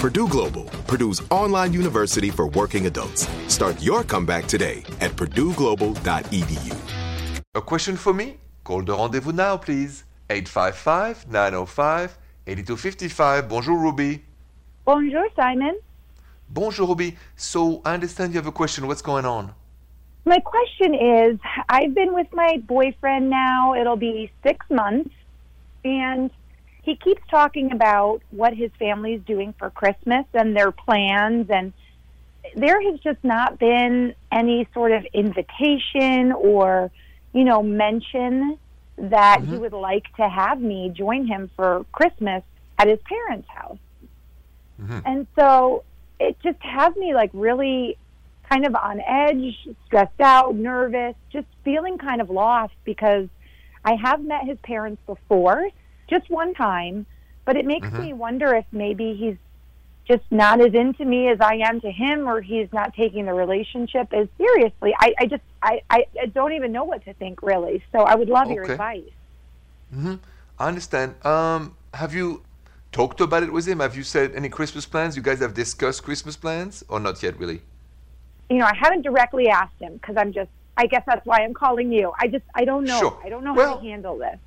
Purdue Global, Purdue's online university for working adults. Start your comeback today at purdueglobal.edu. A question for me? Call the rendezvous now, please. 855 905 8255. Bonjour, Ruby. Bonjour, Simon. Bonjour, Ruby. So, I understand you have a question. What's going on? My question is I've been with my boyfriend now, it'll be six months, and he keeps talking about what his family's doing for Christmas and their plans, and there has just not been any sort of invitation or, you know, mention that he mm-hmm. would like to have me join him for Christmas at his parents' house. Mm-hmm. And so it just has me like really kind of on edge, stressed out, nervous, just feeling kind of lost because I have met his parents before, just one time, but it makes me wonder if maybe he's just not as into me as I am to him, or he's not taking the relationship as seriously. I, I just, I, I, don't even know what to think really. So I would love your Okay. advice. hmm I understand. Um, have you talked about it with him? Have you said any Christmas plans? You guys have discussed Christmas plans or not yet, really? You know, I haven't directly asked him because I'm just, I guess that's why I'm calling you. I just, I don't know. Sure. I don't know Well- how to handle this.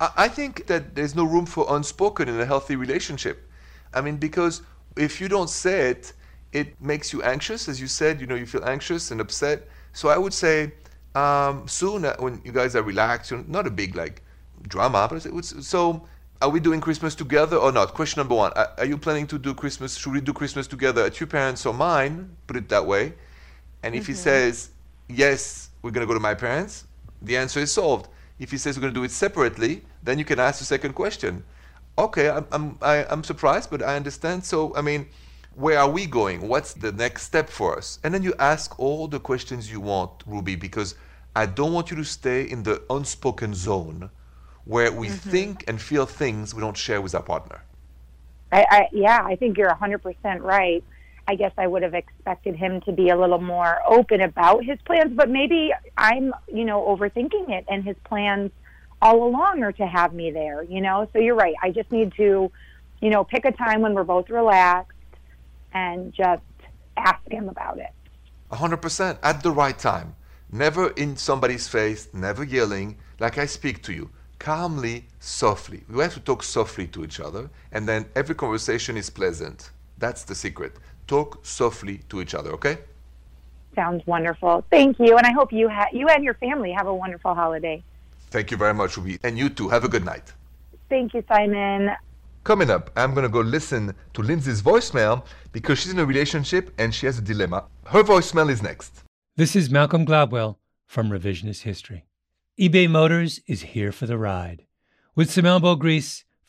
I think that there's no room for unspoken in a healthy relationship. I mean, because if you don't say it, it makes you anxious, as you said. You know, you feel anxious and upset. So I would say um, soon, uh, when you guys are relaxed, you know, not a big like drama, but so. Are we doing Christmas together or not? Question number one: Are, you planning to do Christmas? Should we do Christmas together at your parents or mine? Put it that way. And if he says yes, we're gonna go to my parents, the answer is solved. If he says we're gonna do it separately, then you can ask the second question. Okay, I'm I'm I, I'm surprised, but I understand. So I mean, where are we going? What's the next step for us? And then you ask all the questions you want, Ruby, because I don't want you to stay in the unspoken zone where we mm-hmm. think and feel things we don't share with our partner. I, I yeah, I think you're 100% right. I guess I would have expected him to be a little more open about his plans, but maybe I'm, you know, overthinking it and his plans all along are to have me there, you know? So you're right. I just need to, you know, pick a time when we're both relaxed and just ask him about it. 100% at the right time. Never in somebody's face, never yelling, like I speak to you. Calmly, softly. We have to talk softly to each other, and then every conversation is pleasant. That's the secret. Talk softly to each other, okay? Sounds wonderful. Thank you. And I hope you ha- you and your family have a wonderful holiday. Thank you very much, Ruby. And you too. Have a good night. Thank you, Simon. Coming up, I'm going to go listen to Lindsay's voicemail because she's in a relationship and she has a dilemma. Her voicemail is next. This is Malcolm Gladwell from Revisionist History. eBay Motors is here for the ride. With some elbow grease,